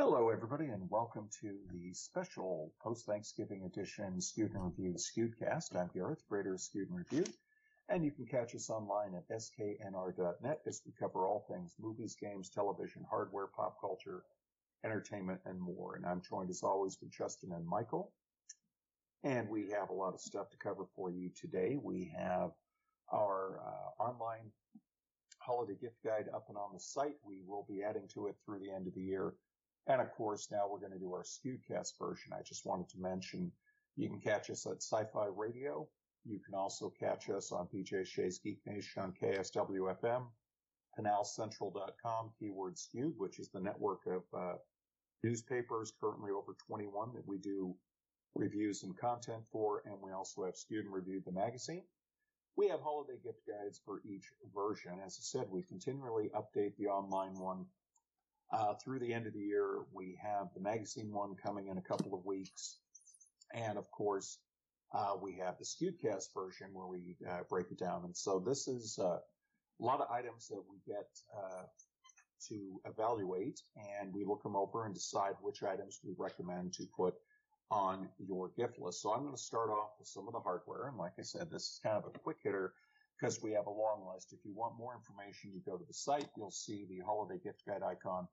Hello, everybody, and welcome to the special post-Thanksgiving edition Skewed and Reviewed Skewedcast. I'm Gareth, creator of Skewed and and you can catch us online at sknr.net as we cover all things movies, games, television, hardware, pop culture, entertainment, and more. And I'm joined as always with Justin and Michael. And we have a lot of stuff to cover for you today. We have our uh, online holiday gift guide up and on the site. We will be adding to it through the end of the year. And of course, now we're going to do our Skewedcast version. I just wanted to mention you can catch us at Sci-Fi Radio. You can also catch us on PJ Shea's Geek Nation on KISW FM, canalcentral.com, keyword skewed, which is the network of uh, newspapers, currently over 21 that we do reviews and content for. And we also have Skewed and Reviewed the magazine. We have holiday gift guides for each version. As I said, we continually update the online one uh, through the end of the year, we have the magazine one coming in a couple of weeks. And of course, uh, we have the Skewedcast version where we uh, break it down. And so this is uh, a lot of items that we get uh, to evaluate and we look them over and decide which items we recommend to put on your gift list. So I'm going to start off with some of the hardware. And like I said, this is kind of a quick hitter because we have a long list. If you want more information, you go to the site. You'll see the holiday gift guide icon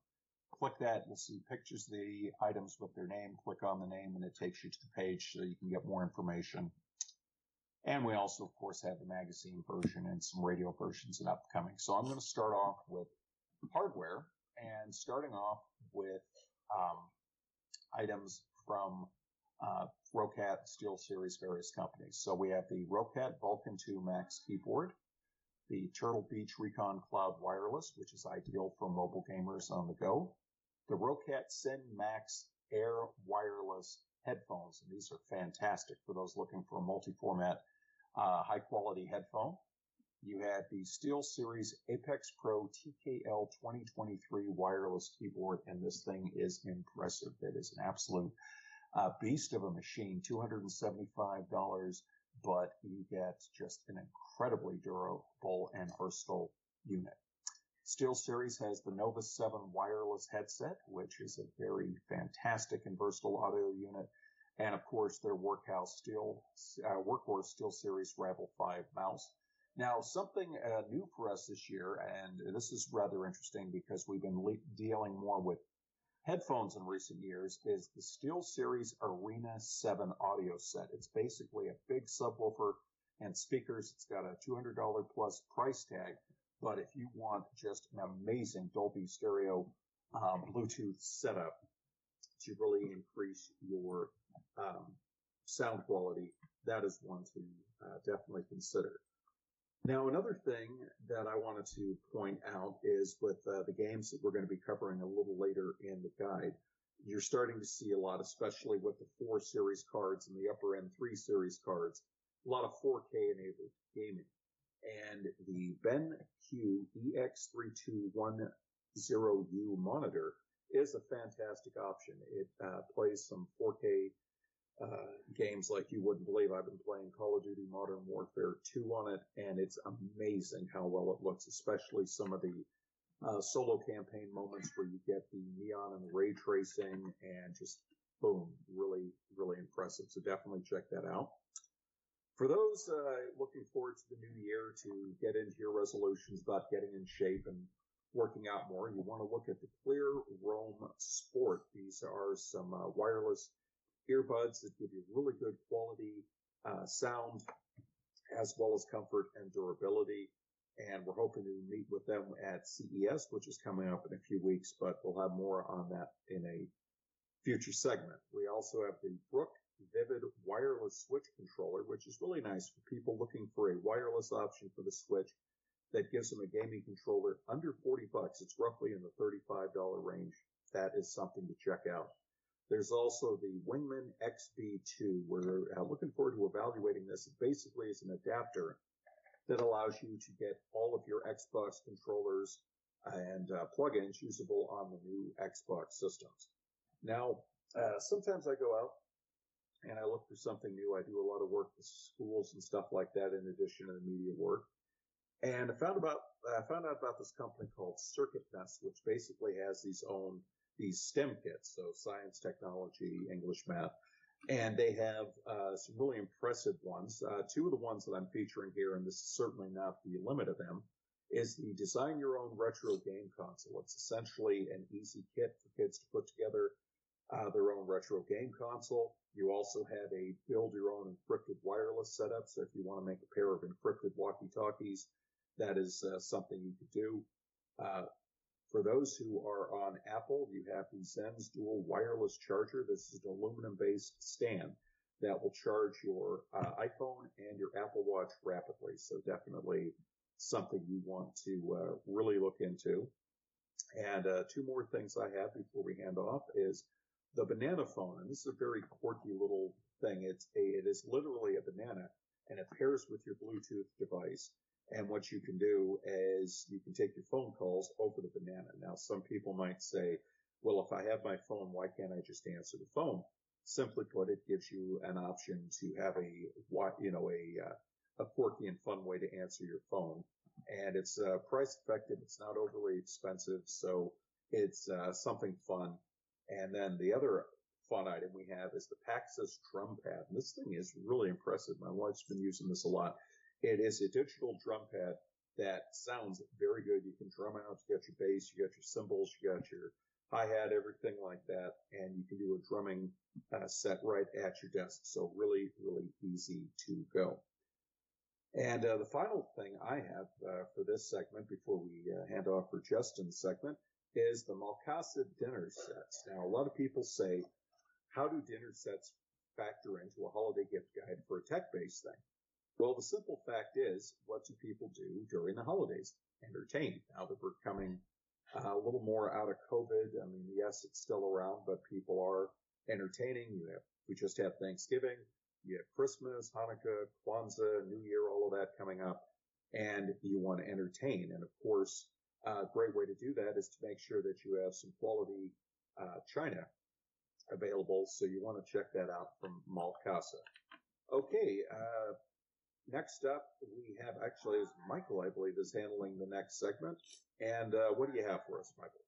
Click that, you'll see pictures of the items with their name. Click on the name and it takes you to the page so you can get more information. And we also, of course, have the magazine version and some radio versions and upcoming. So I'm going to start off with hardware and starting off with um, items from uh, Roccat SteelSeries various companies. So we have the Roccat Vulcan 2 Max keyboard, the Turtle Beach Recon Cloud Wireless, which is ideal for mobile gamers on the go, the Roccat Syn Max Air wireless headphones. And these are fantastic for those looking for a multi-format, uh, high quality headphone. You had the SteelSeries Apex Pro TKL 2023 wireless keyboard, and this thing is impressive. It is an absolute uh, beast of a machine, $275, but you get just an incredibly durable and versatile unit. SteelSeries has the Nova 7 wireless headset, which is a very fantastic and versatile audio unit. And of course, their workhouse steel, uh, workhorse SteelSeries Rival 5 mouse. Now, something uh, new for us this year, and this is rather interesting because we've been le- dealing more with headphones in recent years, is the SteelSeries Arena 7 audio set. It's basically a big subwoofer and speakers. It's got a $200 plus price tag, but if you want just an amazing Dolby Stereo um, Bluetooth setup to really increase your um, sound quality, that is one to uh, definitely consider. Now, another thing that I wanted to point out is with uh, the games that we're going to be covering a little later in the guide, you're starting to see a lot, especially with the 4 series cards and the upper end 3 series cards, a lot of 4K enabled gaming and the BenQ EX3210U monitor is a fantastic option. It uh, plays some 4K uh, games like you wouldn't believe. I've been playing Call of Duty Modern Warfare 2 on it, and it's amazing how well it looks, especially some of the uh, solo campaign moments where you get the neon and ray tracing and just boom, really, really impressive. So definitely check that out. For those uh, looking forward to the new year to get into your resolutions about getting in shape and working out more, you want to look at the Clear Roam Sport. These are some uh, wireless earbuds that give you really good quality uh, sound as well as comfort and durability. And we're hoping to meet with them at CES, which is coming up in a few weeks, but we'll have more on that in a future segment. We also have the Brook Vivid wireless switch controller, which is really nice for people looking for a wireless option for the Switch that gives them a gaming controller under 40 bucks. It's roughly in the $35 range. That is something to check out. There's also the Wingman XB2. We're uh, looking forward to evaluating this. It basically is an adapter that allows you to get all of your Xbox controllers and uh, plugins usable on the new Xbox systems. Now, uh, sometimes I go out and I look for something new. I do a lot of work with schools and stuff like that in addition to the media work. And I found about, I found out about this company called Circuit Nest, which basically has these own these STEM kits, so science, technology, English, math, and they have uh, some really impressive ones. Uh, two of the ones that I'm featuring here, and this is certainly not the limit of them, is the design your own retro game console. It's essentially an easy kit for kids to put together uh, their own retro game console. You also have a build your own encrypted wireless setup. So if you want to make a pair of encrypted walkie talkies, that is uh, something you could do. For those who are on Apple, you have the Zens dual wireless charger. This is an aluminum based stand that will charge your uh, iPhone and your Apple Watch rapidly. So definitely something you want to uh, really look into. And uh, two more things I have before we hand off is the banana phone. And this is a very quirky little thing. It's a, it is literally a banana and it pairs with your Bluetooth device. And what you can do is you can take your phone calls over the banana. Now, some people might say, well, if I have my phone, why can't I just answer the phone? Simply put, it gives you an option to have a, you know, a, uh, a quirky and fun way to answer your phone. And it's uh, price effective. It's not overly expensive. So it's uh, something fun. And then the other fun item we have is the Paxcess drum pad. And this thing is really impressive. My wife's been using this a lot. It is a digital drum pad that sounds very good. You can drum out, you got your bass, you got your cymbals, you got your hi-hat, everything like that. And you can do a drumming uh, set right at your desk. So really, really easy to go. And uh, the final thing I have uh, for this segment before we uh, hand off for Justin's segment is the Malacasa dinner sets. Now, a lot of people say, how do dinner sets factor into a holiday gift guide for a tech-based thing? Well, the simple fact is, what do people do during the holidays? Entertain. Now that we're coming uh, a little more out of COVID, I mean, yes, it's still around, but people are entertaining. You have, we just had Thanksgiving. You have Christmas, Hanukkah, Kwanzaa, New Year, all of that coming up, and you want to entertain. And of course, a great way to do that is to make sure that you have some quality uh, china available. So you want to check that out from Malacasa. Okay, uh, next up we have actually Michael, I believe, is handling the next segment. And uh, what do you have for us, Michael?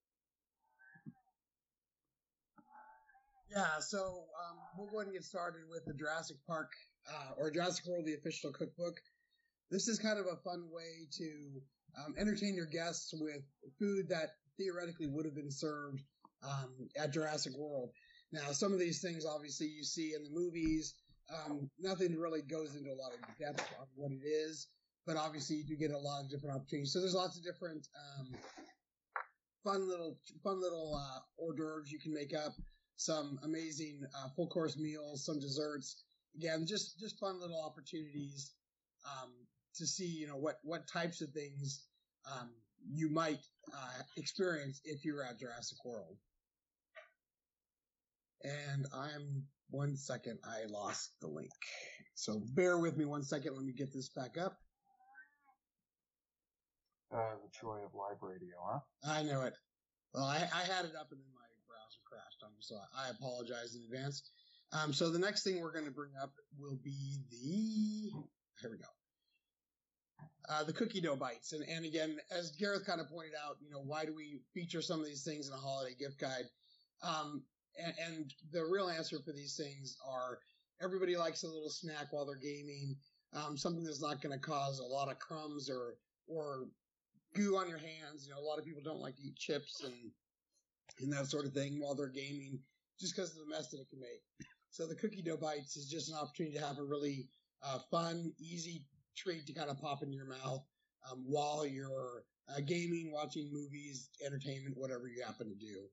Yeah, so um, we'll go ahead and get started with the Jurassic Park uh, or Jurassic World, the official cookbook. This is kind of a fun way to um, entertain your guests with food that theoretically would have been served um, at Jurassic World. Now, some of these things, obviously, you see in the movies. Um, nothing really goes into a lot of depth on what it is, but obviously, you do get a lot of different opportunities. So there's lots of different um, fun little fun little uh, hors d'oeuvres you can make up some amazing uh, full course meals, some desserts. Again, just just fun little opportunities um, to see you know what what types of things um, you might uh, experience if you're at Jurassic World. And I'm one second, I lost the link. So bear with me one second. Let me get this back up. Uh, the joy of live radio, huh? I know it. Well, I, I had it up and then my browser crashed on me, so I apologize in advance. Um, so the next thing we're going to bring up will be the here we go. Uh, the cookie dough bites, and and again, as Gareth kind of pointed out, you know, why do we feature some of these things in a holiday gift guide? Um, and, and the real answer for these things are everybody likes a little snack while they're gaming, um, something that's not going to cause a lot of crumbs or or goo on your hands. You know, a lot of people don't like to eat chips and and that sort of thing while they're gaming, just because of the mess that it can make. So the cookie dough bites is just an opportunity to have a really uh, fun, easy treat to kind of pop in your mouth um, while you're uh, gaming, watching movies, entertainment, whatever you happen to do.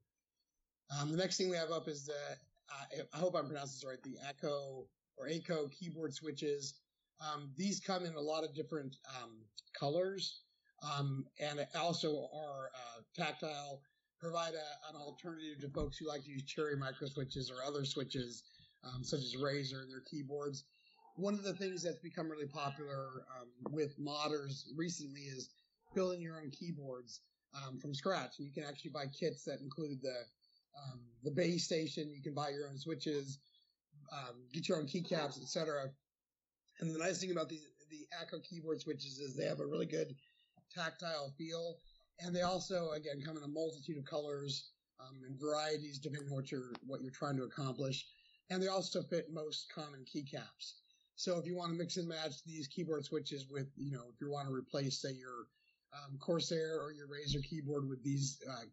Um, the next thing we have up is the, uh, I hope I'm pronouncing this right, the Akko or Akko keyboard switches. Um, these come in a lot of different um, colors um, and also are uh, tactile provide a, an alternative to folks who like to use cherry micro switches or other switches, um, such as Razer in their keyboards. One of the things that's become really popular um, with modders recently is building your own keyboards from scratch. And you can actually buy kits that include the um, the base station. You can buy your own switches, um, get your own keycaps, etc. And the nice thing about the the Akko keyboard switches is they have a really good tactile feel and they also, again, come in a multitude of colors. um, and varieties depending on what you're what you're trying to accomplish. And they also fit most common keycaps. So if you want to mix and match these keyboard switches with, you know, if you want to replace, say, your um, Corsair or your Razer keyboard with these uh,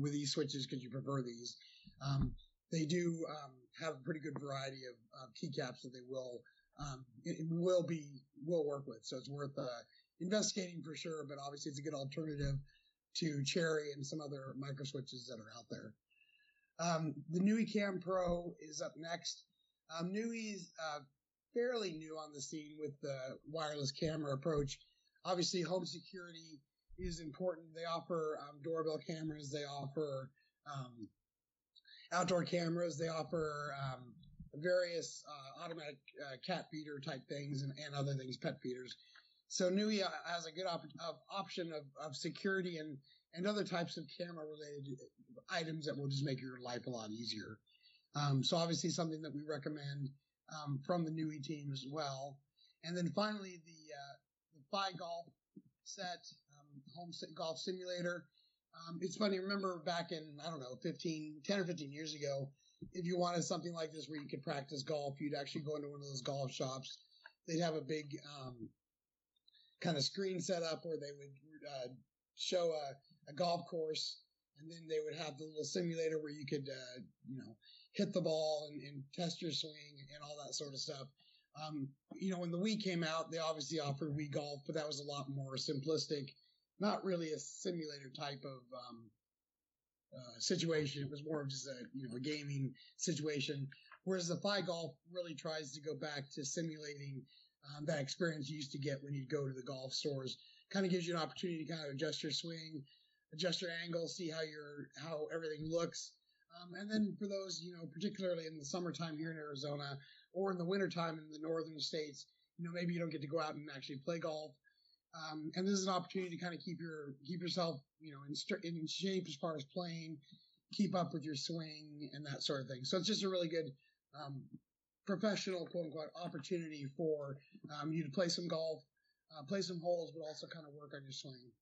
with these switches because you prefer these, um, they do um, have a pretty good variety of, of keycaps that they will um, it, will be will work with. So it's worth uh, investigating for sure. But obviously, it's a good alternative to Cherry and some other micro switches that are out there. Um, the Nooie Cam Pro is up next. Um, Nooie's uh, fairly new on the scene with the wireless camera approach. Obviously, home security is important. They offer um, doorbell cameras. They offer um, outdoor cameras. They offer um, various uh, automatic uh, cat feeder type things and, and, other things, pet feeders. So Nooie uh, has a good op- of option of, of security and, and other types of camera related items that will just make your life a lot easier. Um, so obviously something that we recommend um, from the Nooie team as well. And then finally the uh, the PhiGolf set, home golf simulator. Um, it's funny. Remember back in I don't know, 15, 10 or 15 years ago, if you wanted something like this where you could practice golf, you'd actually go into one of those golf shops. They'd have a big um, kind of screen set up where they would uh, show a, a, golf course, and then they would have the little simulator where you could, uh, you know, hit the ball and, and, test your swing and all that sort of stuff. Um, you know, when the Wii came out, they obviously offered Wii Golf, but that was a lot more simplistic, not really a simulator type of um, uh, situation. It was more of just a you know a gaming situation. Whereas the PhiGolf really tries to go back to simulating um, that experience you used to get when you'd go to the golf stores. Kind of gives you an opportunity to kind of adjust your swing, adjust your angle, see how your how everything looks. Um, and then for those, you know, particularly in the summertime here in Arizona or in the wintertime in the northern states, you know, maybe you don't get to go out and actually play golf. Um, and this is an opportunity to kind of keep your keep yourself, you know, in, in shape as far as playing, keep up with your swing and that sort of thing. So it's just a really good um, professional quote unquote opportunity for um, you to play some golf, uh, play some holes, but also kind of work on your swing.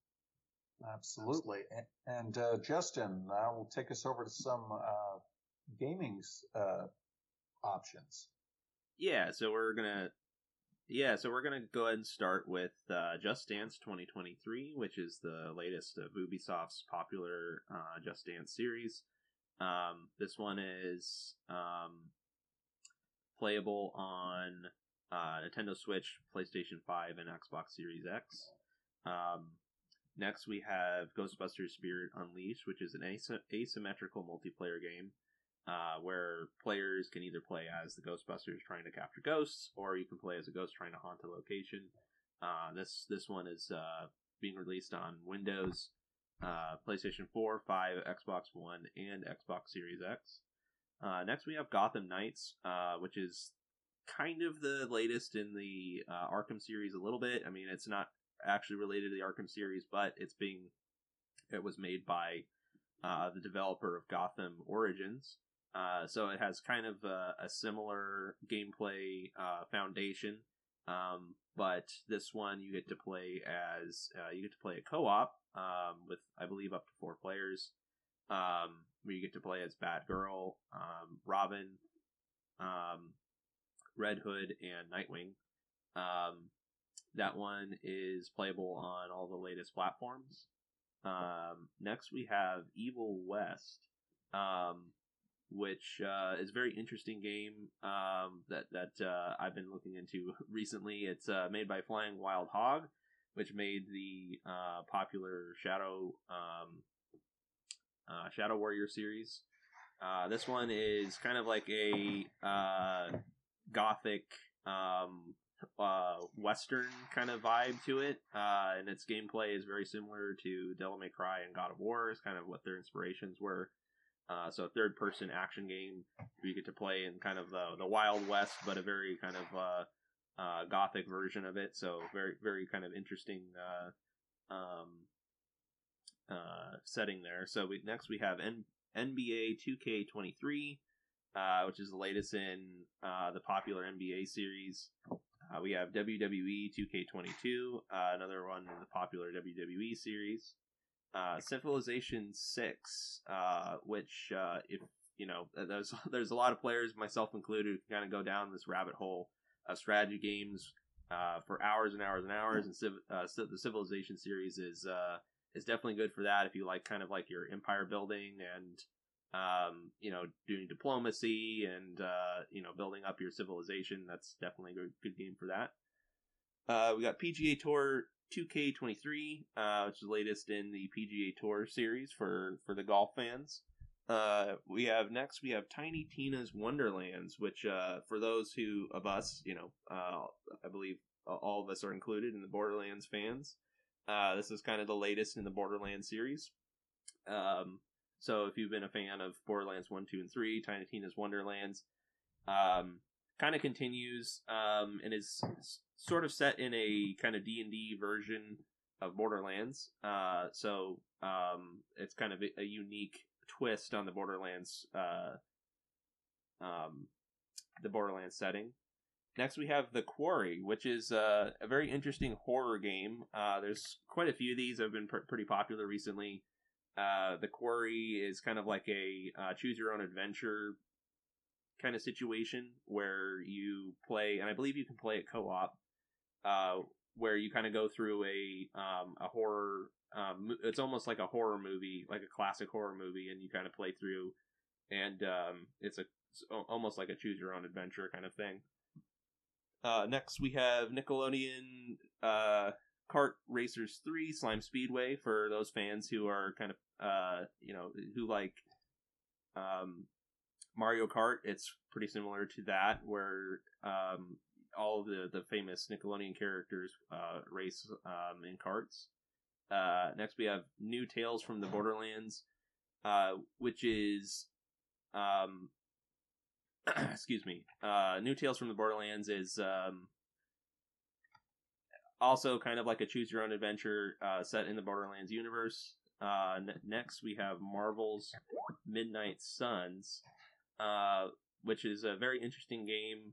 Absolutely. And, uh, Justin, now will take us over to some uh, gaming uh, options. Yeah, so we're gonna yeah, so we're gonna go ahead and start with uh, Just Dance 2023, which is the latest of Ubisoft's popular uh, Just Dance series. Um, this one is um, playable on uh, Nintendo Switch, PlayStation 5, and Xbox Series X. Um, next, we have Ghostbusters Spirit Unleashed, which is an asymmetrical multiplayer game uh, where players can either play as the Ghostbusters trying to capture ghosts, or you can play as a ghost trying to haunt a location. Uh, this this one is uh, being released on Windows, uh, PlayStation 4, 5, Xbox One, and Xbox Series X. Uh, next, we have Gotham Knights, uh, which is kind of the latest in the Arkham series a little bit. I mean, it's not actually related to the Arkham series, but it's being it was made by the developer of Gotham Origins, uh, so it has kind of a, a similar gameplay uh, foundation, um, but this one you get to play as uh, you get to play a co-op um, with I believe up to four players. Um, where you get to play as Batgirl, um, Robin, um, Red Hood, and Nightwing. Um, that one is playable on all the latest platforms. next, we have Evil West. Um, which uh, is a very interesting game um, that that uh, I've been looking into recently. It's uh, made by Flying Wild Hog, which made the uh, popular Shadow um, uh, Shadow Warrior series. Uh, this one is kind of like a gothic um, western kind of vibe to it, and its gameplay is very similar to Devil May Cry and God of War. Is kind of what their inspirations were. Uh, so a third person action game you get to play in kind of the, the Wild West, but a very kind of uh, uh, gothic version of it. So very very kind of interesting uh, um, uh, setting there. So we, next we have N- NBA 2K23, uh, which is the latest in the popular NBA series. we have WWE 2K22, another one in the popular WWE series. Uh, Civilization Six, uh, which uh, if you know, there's there's a lot of players, myself included, who kind of go down this rabbit hole of strategy games uh, for hours and hours and hours. And civ- uh, the Civilization series is uh, is definitely good for that if you like kind of like your empire building and um, you know doing diplomacy and uh, you know building up your civilization. That's definitely a good, good game for that. Uh, we got PGA Tour 2K23, uh, which is the latest in the PGA Tour series for for the golf fans. Uh, we have next we have Tiny Tina's Wonderlands, which uh, for those who of us, you know, uh, I believe all of us are included in the Borderlands fans. Uh, this is kind of the latest in the Borderlands series. Um, so if you've been a fan of Borderlands one, two, and three, Tiny Tina's Wonderlands, um, kind of continues um, and is sort of set in a kind of D and D version of Borderlands. Uh, so um, it's kind of a, unique twist on the Borderlands, uh, um, the Borderlands setting. Next, we have The Quarry, which is uh, a very interesting horror game. Uh, there's quite a few of these that have been pr- pretty popular recently. Uh, the Quarry is kind of like a uh, choose your own adventure kind of situation where you play, and I believe you can play it co op, uh, where you kind of go through a um, a horror um, it's almost like a horror movie, like a classic horror movie, and you kind of play through, and um, it's a it's almost like a choose your own adventure kind of thing. Uh, next, we have Nickelodeon uh, Kart Racers Three Slime Speedway for those fans who are kind of uh, you know who like um, Mario Kart. It's pretty similar to that, where um, all the the famous Nickelodeon characters uh, race um, in carts. Uh, next, we have New Tales from the Borderlands, uh, which is, um, excuse me, uh, New Tales from the Borderlands is um, also kind of like a choose your own adventure uh, set in the Borderlands universe. Uh, n- next, we have Marvel's Midnight Suns, which is a very interesting game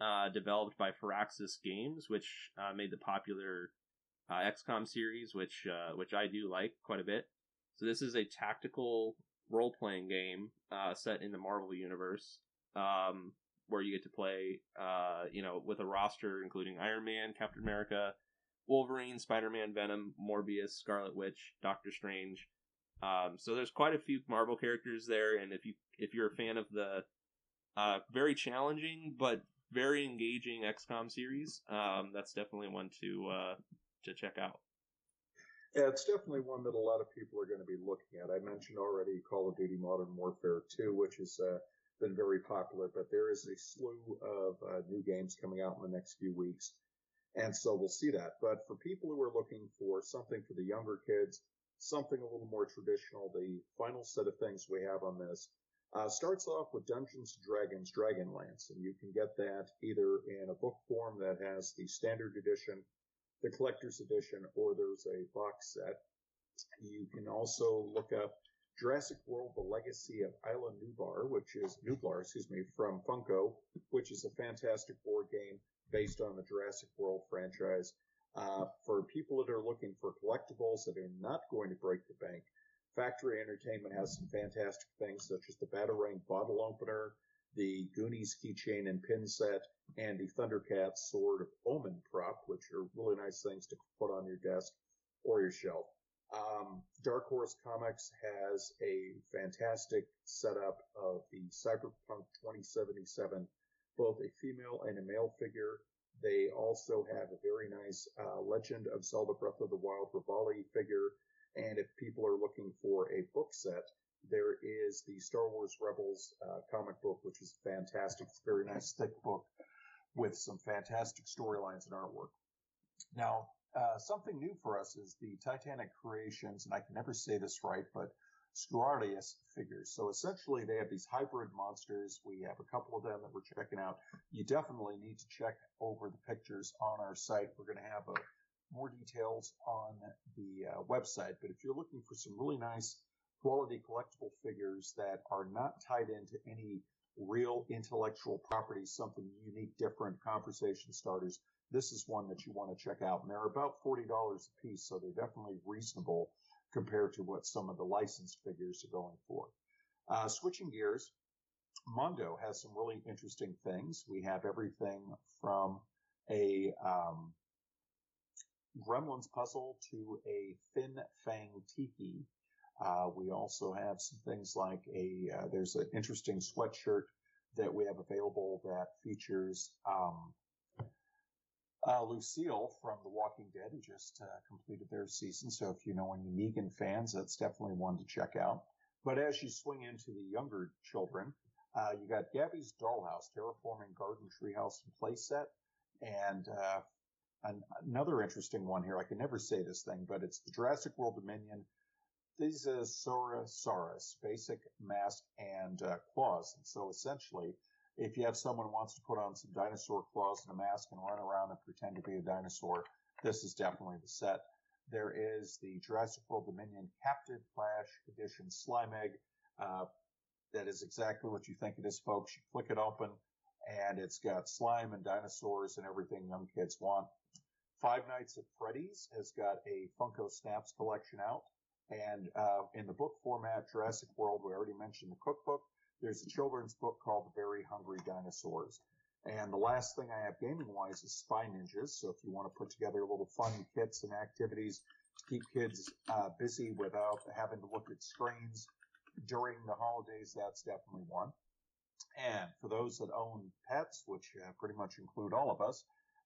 uh, developed by Firaxis Games, which uh, made the popular uh, XCOM series, which uh, which I do like quite a bit. So this is a tactical role playing game uh, set in the Marvel universe, um, where you get to play, uh, you know, with a roster including Iron Man, Captain America, Wolverine, Spider Man, Venom, Morbius, Scarlet Witch, Doctor Strange. Um, so there's quite a few Marvel characters there, and if you if you're a fan of the uh, very challenging but very engaging XCOM series, um, that's definitely one to uh, to check out. Yeah, it's definitely one that a lot of people are going to be looking at. I mentioned already Call of Duty Modern Warfare 2, which has uh, been very popular, but there is a slew of uh, new games coming out in the next few weeks. And so we'll see that. But for people who are looking for something for the younger kids, something a little more traditional, the final set of things we have on this uh, starts off with Dungeons and Dragons Dragonlance, and you can get that either in a book form that has the standard edition the collector's edition, or there's a box set. You can also look up Jurassic World: The Legacy of Isla Nublar, which is Nublar, excuse me, from Funko, which is a fantastic board game based on the Jurassic World franchise. Uh, for people that are looking for collectibles that are not going to break the bank, Factory Entertainment has some fantastic things such as the Batarang bottle opener, the Goonies keychain and pin set, and the Thundercats Sword of Omen prop, which are really nice things to put on your desk or your shelf. Um, Dark Horse Comics has a fantastic setup of the Cyberpunk 2077, both a female and a male figure. They also have a very nice uh, Legend of Zelda Breath of the Wild Revali figure. And if people are looking for a book set, there is the Star Wars Rebels uh, comic book, which is fantastic. It's a very nice thick book with some fantastic storylines and artwork. Now, uh, something new for us is the Titanic Creations, and I can never say this right, but Scuarius figures. So essentially, they have these hybrid monsters. We have a couple of them that we're checking out. You definitely need to check over the pictures on our site. We're going to have a, more details on the uh, website, but if you're looking for some really nice quality collectible figures that are not tied into any real intellectual property, something unique, different, conversation starters, this is one that you want to check out. And they're about $40 a piece, so they're definitely reasonable compared to what some of the licensed figures are going for. Uh, switching gears, Mondo has some really interesting things. We have everything from a um, Gremlins puzzle to a Fin Fang Tiki. Uh, we also have some things like a uh, there's an interesting sweatshirt that we have available that features um, uh, Lucille from The Walking Dead, who just uh, completed their season. So if you know any Negan fans, that's definitely one to check out. But as you swing into the younger children, uh, you got Gabby's Dollhouse, Terraforming Garden Treehouse and Playset, and uh, an, another interesting one here. I can never say this thing, but it's the Jurassic World Dominion This is a Thesaurus, basic mask and uh, claws. And so essentially, if you have someone who wants to put on some dinosaur claws and a mask and run around and pretend to be a dinosaur, this is definitely the set. There is the Jurassic World Dominion Captive Flash Edition Slime Egg. Uh, that is exactly what you think it is, folks. You click it open, and it's got slime and dinosaurs and everything young kids want. Five Nights at Freddy's has got a Funko Snaps collection out. And uh, in the book format, Jurassic World, we already mentioned the cookbook. There's a children's book called Very Hungry Dinosaurs. And the last thing I have gaming wise is Spy Ninjas. So if you want to put together a little fun kits and activities to keep kids uh, busy without having to look at screens during the holidays, that's definitely one. And for those that own pets, which uh, pretty much include all of us,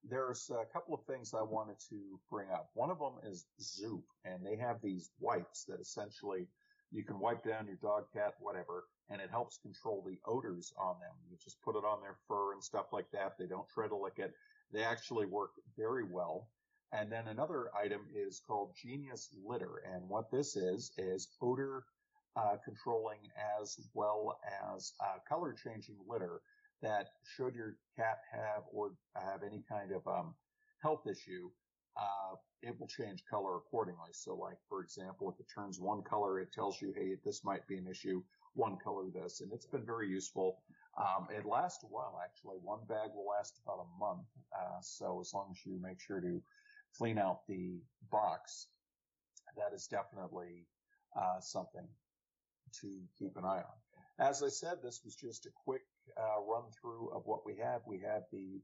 there's a couple of things I wanted to bring up. One of them is Zoop, and they have these wipes that essentially you can wipe down your dog, cat, whatever, and it helps control the odors on them. You just put it on their fur and stuff like that. They don't try to lick it. They actually work very well. And then another item is called Genius Litter. And what this is, is odor uh, controlling as well as uh, color changing litter that should your cat have or have any kind of um, health issue, uh, it will change color accordingly. So, like for example, if it turns one color, it tells you, hey, this might be an issue. One color this, and it's been very useful. Um, it lasts a while actually. One bag will last about a month. Uh, so as long as you make sure to clean out the box, that is definitely uh, something to keep an eye on. As I said, this was just a quick uh, run through of what we have. We have the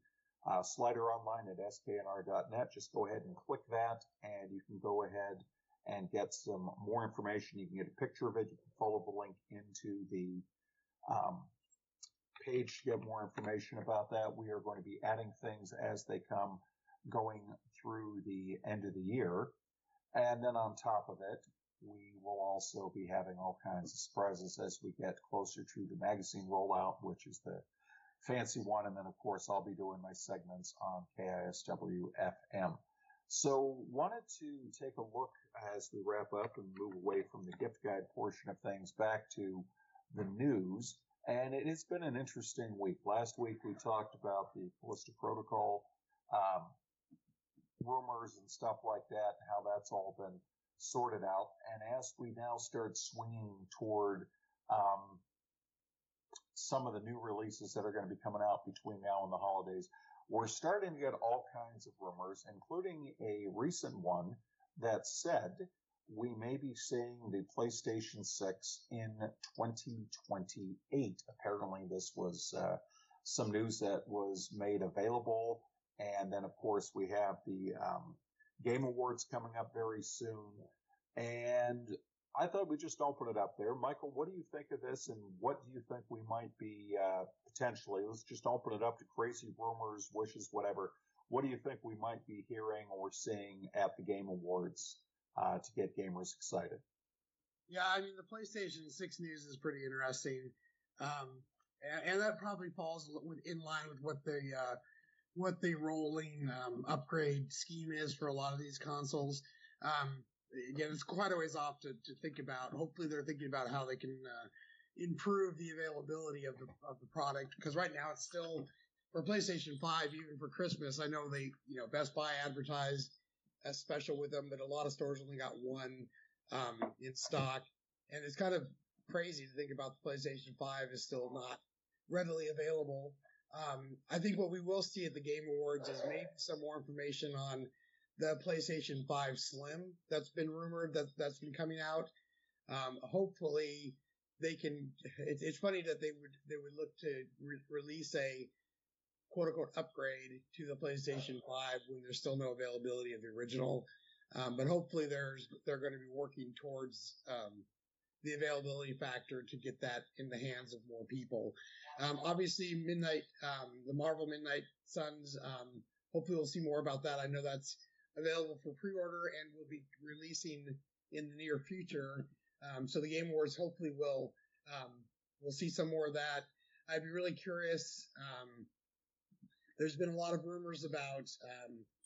uh, slider online at sknr.net. Just go ahead and click that, and you can go ahead and get some more information. You can get a picture of it. You can follow the link into the um, page to get more information about that. We are going to be adding things as they come going through the end of the year. And then on top of it, we will also be having all kinds of surprises as we get closer to the magazine rollout, which is the fancy one. And then, of course, I'll be doing my segments on KISW FM. So wanted to take a look as we wrap up and move away from the gift guide portion of things back to the news. And it has been an interesting week. Last week we talked about the Callisto Protocol um, rumors and stuff like that, how that's all been sorted out. And as we now start swinging toward um, some of the new releases that are going to be coming out between now and the holidays, we're starting to get all kinds of rumors, including a recent one that said we may be seeing the PlayStation 6 in 2028. Apparently, this was uh, some news that was made available. And then, of course, we have the um, Game Awards coming up very soon. And I thought we'd just open it up there. Michael, what do you think of this and what do you think we might be uh, potentially? Let's just open it up to crazy rumors, wishes, whatever. What do you think we might be hearing or seeing at the Game Awards uh, to get gamers excited? Yeah, I mean, the PlayStation 6 news is pretty interesting. Um, and, and, that probably falls in line with what the uh, what the rolling um, upgrade scheme is for a lot of these consoles. Um, again, it's quite a ways off to, to think about. Hopefully, they're thinking about how they can uh, improve the availability of the of the product because right now it's still for PlayStation Five, even for Christmas. I know they, you know, Best Buy advertised a special with them, but a lot of stores only got one um, in stock, and it's kind of crazy to think about the PlayStation Five is still not readily available um, I think what we will see at the Game Awards is maybe some more information on the PlayStation 5 Slim that's been rumored that that's been coming out. Um, hopefully they can. It's, it's funny that they would they would look to re- release a quote unquote upgrade to the PlayStation 5 when there's still no availability of the original. Um, but hopefully there's they're going to be working towards um, the availability factor to get that in the hands of more people. Um, obviously, Midnight, um, the Marvel Midnight Suns. Um, hopefully, we'll see more about that. I know that's available for pre-order and will be releasing in the near future. Um, so the Game Awards hopefully will we'll see some more of that. I'd be really curious. there's been a lot of rumors about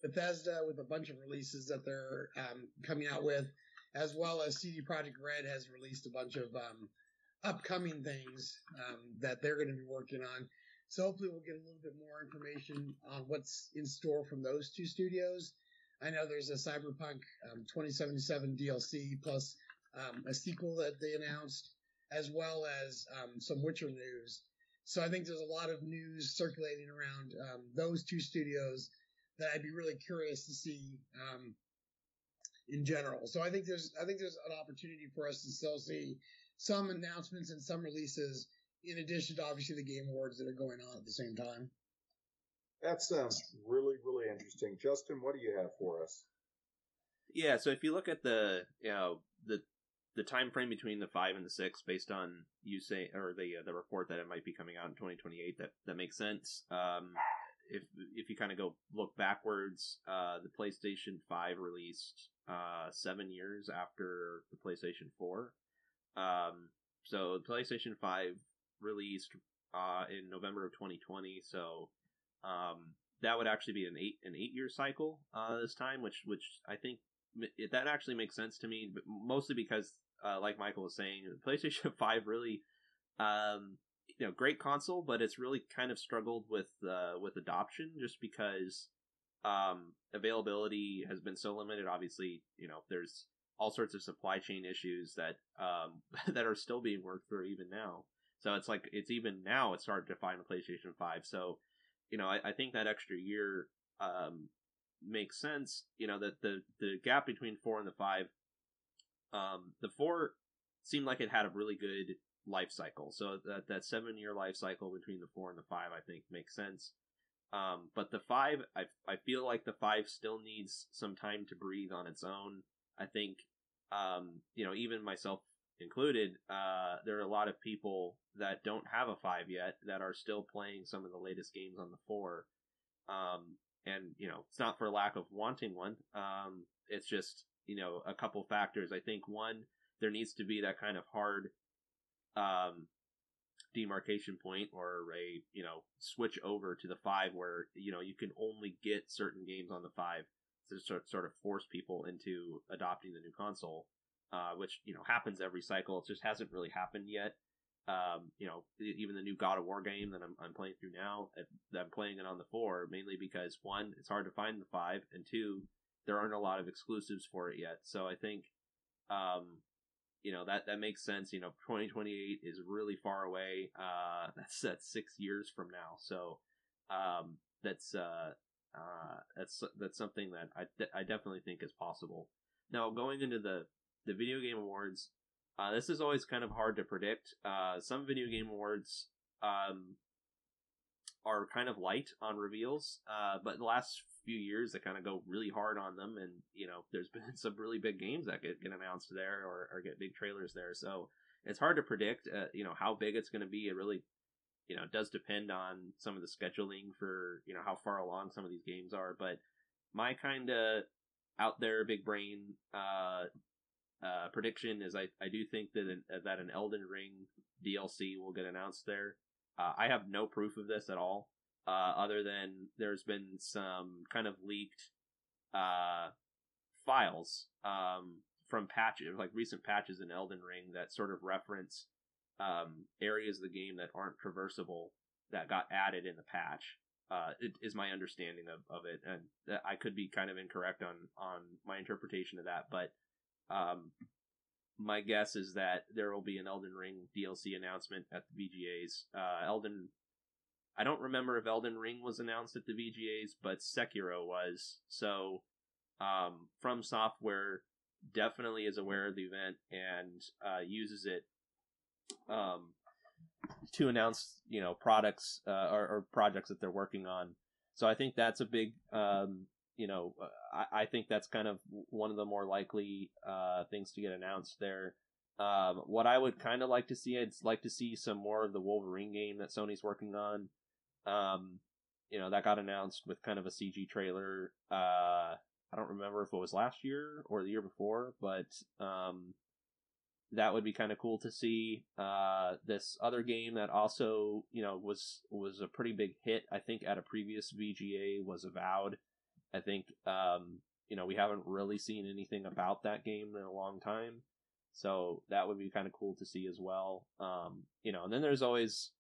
Bethesda with a bunch of releases that they're um, coming out with, as well as CD Projekt Red has released a bunch of um, upcoming things um, that they're going to be working on. So hopefully we'll get a little bit more information on what's in store from those two studios. I know there's a Cyberpunk um, 2077 DLC plus um, a sequel that they announced, as well as um, some Witcher news. So I think there's a lot of news circulating around those two studios that I'd be really curious to see um, in general. So I think there's I think there's an opportunity for us to still see some announcements and some releases in addition to obviously the game awards that are going on at the same time. That sounds really really interesting. Justin, what do you have for us? Yeah, so if you look at the you know the the time frame between the five and the six, based on you say or the uh, the report that it might be coming out in 2028, that that makes sense. Um, if if you kind of go look backwards, uh, the PlayStation Five released uh, seven years after the PlayStation Four. Um, so the PlayStation Five released uh, in November of 2020. So um, that would actually be an eight an eight year cycle uh, this time, which which I think it, that actually makes sense to me, but mostly because, uh, like Michael was saying, the PlayStation Five really um, you know great console, but it's really kind of struggled with uh, with adoption just because um, availability has been so limited. Obviously, you know there's all sorts of supply chain issues that um, that are still being worked through even now. So it's like it's even now it's hard to find a PlayStation Five. So you know I, I think that extra year um, makes sense. You know that the the gap between four and the five, um, the four seemed like it had a really good life cycle. So that that seven year life cycle between the four and the five, I think, makes sense. Um, but the five, I I feel like the five still needs some time to breathe on its own. I think, um, you know, even myself included, uh, there are a lot of people that don't have a five yet that are still playing some of the latest games on the four. Um, and you know, it's not for lack of wanting one. Um, it's just you know a couple factors. I think one, there needs to be that kind of hard um, demarcation point or a you know switch over to the five where you know you can only get certain games on the five to sort sort of force people into adopting the new console, uh, which you know happens every cycle. It just hasn't really happened yet. Um, you know, even the new God of War game that I'm, I'm playing through now, I'm playing it on the four mainly because one, it's hard to find the five, and two, there aren't a lot of exclusives for it yet. So I think um, you know that that makes sense. You know, 2028 is really far away. Uh, that's that's six years from now. So um, that's uh, uh, that's that's something that I I definitely think is possible. Now going into the the video game awards, uh, this is always kind of hard to predict. Uh, some video game awards um, are kind of light on reveals, uh, but the last few years that kind of go really hard on them, and you know, there's been some really big games that get, get announced there or, or get big trailers there. So it's hard to predict, uh, you know, how big it's going to be. It really, you know, does depend on some of the scheduling for you know how far along some of these games are. But my kind of out there big brain uh, uh, prediction is I, I do think that an, that an Elden Ring DLC will get announced there. Uh, I have no proof of this at all uh, other than there's been some kind of leaked uh, files um, from patches, like recent patches in Elden Ring that sort of reference um, areas of the game that aren't traversable that got added in the patch. Uh, it is my understanding of, of it, and I could be kind of incorrect on on my interpretation of that, but um, my guess is that there will be an Elden Ring DLC announcement at the VGAs. Uh, Elden I don't remember if Elden Ring was announced at the VGAs, but Sekiro was. So um, From Software definitely is aware of the event and uh, uses it um, to announce, you know, products uh, or, or, projects that they're working on. So I think that's a big, um, you know, uh, I, I, think that's kind of one of the more likely uh, things to get announced there. Um, what I would kind of like to see, I'd like to see some more of the Wolverine game that Sony's working on. Um, you know, that got announced with kind of a CG trailer. Uh, I don't remember if it was last year or the year before, but um, that would be kind of cool to see. Uh, this other game that also, you know, was was a pretty big hit. I think at a previous VGA was Avowed. I think, um, you know, we haven't really seen anything about that game in a long time, so that would be kind of cool to see as well. Um, you know, and then there's always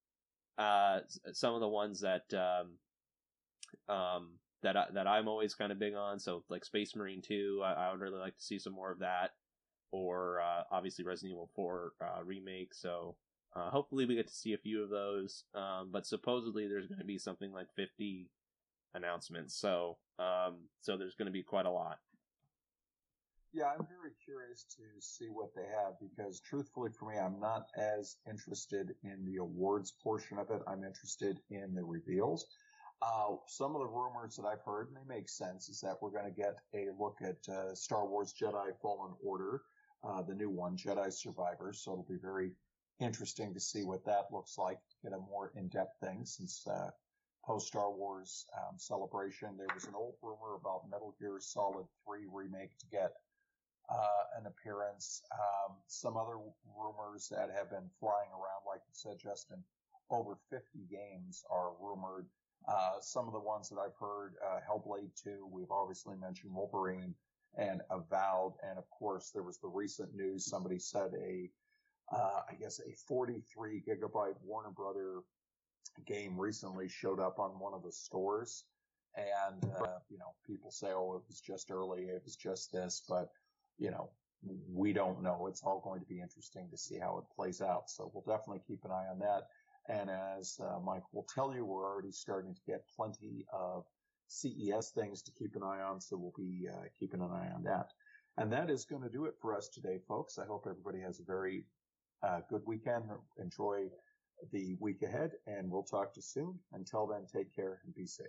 uh, some of the ones that um, um, that I, that I'm always kind of big on. So like Space Marine 2, I, I would really like to see some more of that, or uh, obviously Resident Evil 4 uh, remake. So uh, hopefully we get to see a few of those. Um, but supposedly there's going to be something like 50 announcements. So um, so there's going to be quite a lot. Yeah, I'm very curious to see what they have because truthfully for me, I'm not as interested in the awards portion of it. I'm interested in the reveals. Uh, some of the rumors that I've heard, and they make sense, is that we're going to get a look at uh, Star Wars Jedi Fallen Order, uh, the new one, Jedi Survivor. So it'll be very interesting to see what that looks like, get a more in-depth thing since uh, post Star Wars um, celebration. There was an old rumor about Metal Gear Solid 3 remake to get uh, an appearance. Um, some other rumors that have been flying around, like you said, Justin, over 50 games are rumored uh, some of the ones that I've heard, uh, Hellblade 2, we've obviously mentioned Wolverine and Avowed. And of course, there was the recent news. Somebody said a, uh, I guess a 43 gigabyte Warner Brother game recently showed up on one of the stores. And, uh, you know, people say, oh, it was just early. It was just this, but, you know, we don't know. It's all going to be interesting to see how it plays out. So we'll definitely keep an eye on that. And as uh, Mike will tell you, we're already starting to get plenty of CES things to keep an eye on, so we'll be uh, keeping an eye on that. And that is going to do it for us today, folks. I hope everybody has a very uh, good weekend. Enjoy the week ahead, and we'll talk to you soon. Until then, take care and be safe.